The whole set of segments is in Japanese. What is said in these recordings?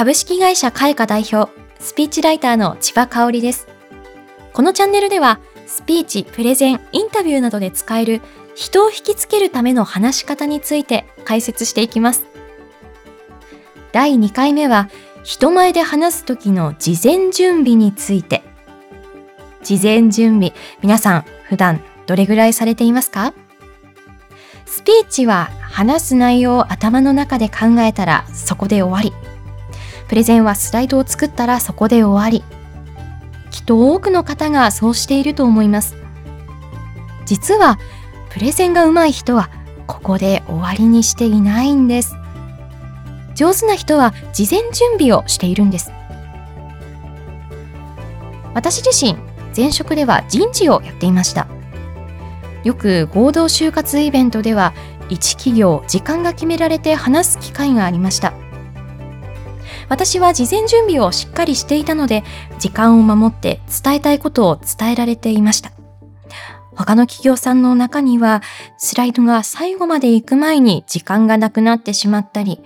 株式会社カエカ代表、スピーチライターの千葉香織です。このチャンネルでは、スピーチ、プレゼン、インタビューなどで使える人を引きつけるための話し方について解説していきます。第2回目は、人前で話す時の事前準備について。事前準備、皆さん普段どれぐらいされていますか？スピーチは話す内容を頭の中で考えたらそこで終わり。プレゼンはスライドを作ったらそこで終わり。きっと多くの方がそうしていると思います。実は、プレゼンが上手い人はここで終わりにしていないんです。上手な人は事前準備をしているんです。私自身、前職では人事をやっていました。よく合同就活イベントでは1企業時間が決められて話す機会がありました。私は事前準備をしっかりしていたので、時間を守って伝えたいことを伝えられていました。他の企業さんの中には、スライドが最後まで行く前に時間がなくなってしまったり、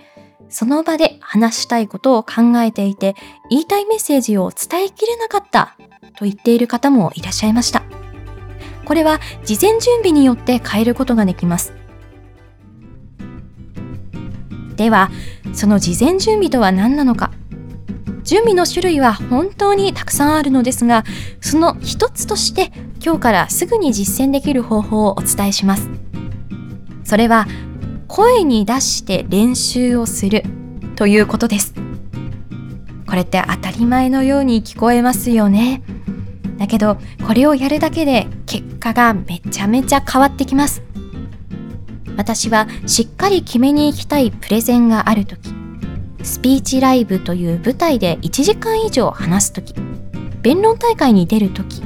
その場で話したいことを考えていて、言いたいメッセージを伝えきれなかったと言っている方もいらっしゃいました。これは事前準備によって変えることができます。では、その事前準備とは何なのか準備の種類は本当にたくさんあるのですが、その一つとして今日からすぐに実践できる方法をお伝えします。それは、声に出して練習をするということです。これって当たり前のように聞こえますよね。だけど、これをやるだけで結果がめちゃめちゃ変わってきます。私はしっかり決めに行きたいプレゼンがある時スピーチライブという舞台で1時間以上話す時弁論大会に出る時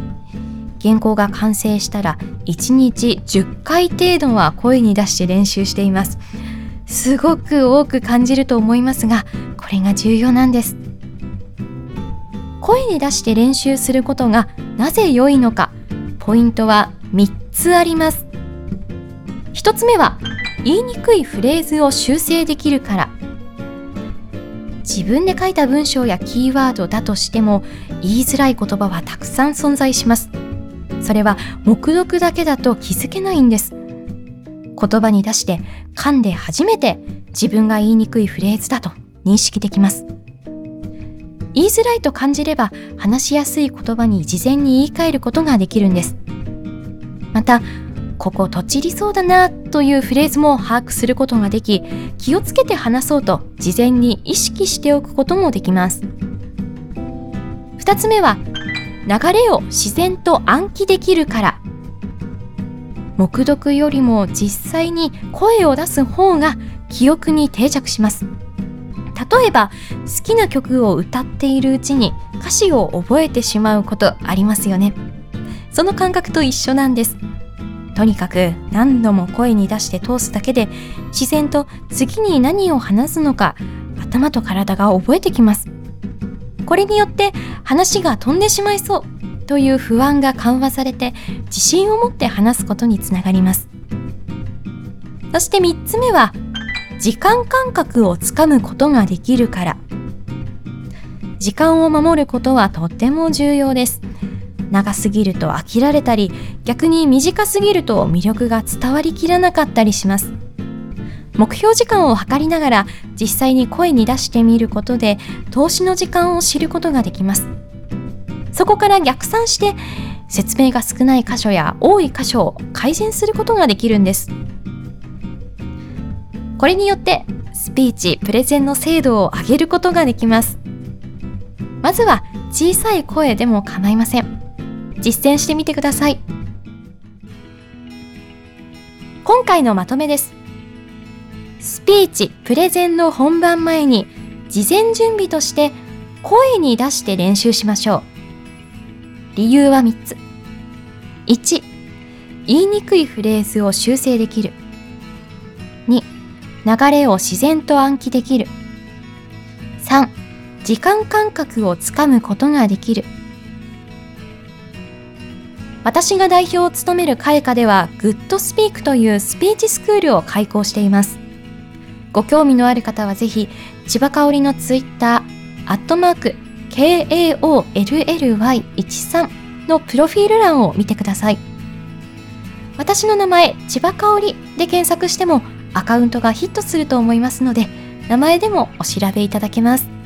原稿が完成したら1日10回程度は声に出して練習しています。すごく多く感じると思いますがこれが重要なんです。声に出して練習することがなぜ良いのかポイントは3つあります。1つ目は言いにくいフレーズを修正できるから。自分で書いた文章やキーワードだとしても言いづらい言葉はたくさん存在します。それは目読だけだと気づけないんです。言葉に出して噛んで初めて自分が言いにくいフレーズだと認識できます。言いづらいと感じれば話しやすい言葉に事前に言い換えることができるんです。またこことちりそうだなというフレーズも把握することができ気をつけて話そうと事前に意識しておくこともできます。2つ目は流れを自然と暗記できるから。目読よりも実際に声を出す方が記憶に定着します。例えば好きな曲を歌っているうちに歌詞を覚えてしまうことありますよね。その感覚と一緒なんです。とにかく何度も声に出して通すだけで自然と次に何を話すのか頭と体が覚えてきます。これによって話が飛んでしまいそうという不安が緩和されて自信を持って話すことにつながります。そして3つ目は時間感覚をつかむことができるから。時間を守ることはとっても重要です。長すぎると飽きられたり逆に短すぎると魅力が伝わりきらなかったりします。目標時間を測りながら実際に声に出してみることで投資の時間を知ることができます。そこから逆算して説明が少ない箇所や多い箇所を改善することができるんです。これによってスピーチプレゼンの精度を上げることができます。まずは小さい声でも構いません。実践してみてください。今回のまとめです。スピーチプレゼンの本番前に事前準備として声に出して練習しましょう。理由は3つ。1言いにくいフレーズを修正できる。2流れを自然と暗記できる。3時間感覚をつかむことができる。私が代表を務める会科ではグッドスピークというスピーチスクールを開講していますご興味のある方はぜひ千葉香織のツイッターアットマーク KAOLLY13 のプロフィール欄を見てください。私の名前、千葉香織で検索してもアカウントがヒットすると思いますので、名前でもお調べいただけます。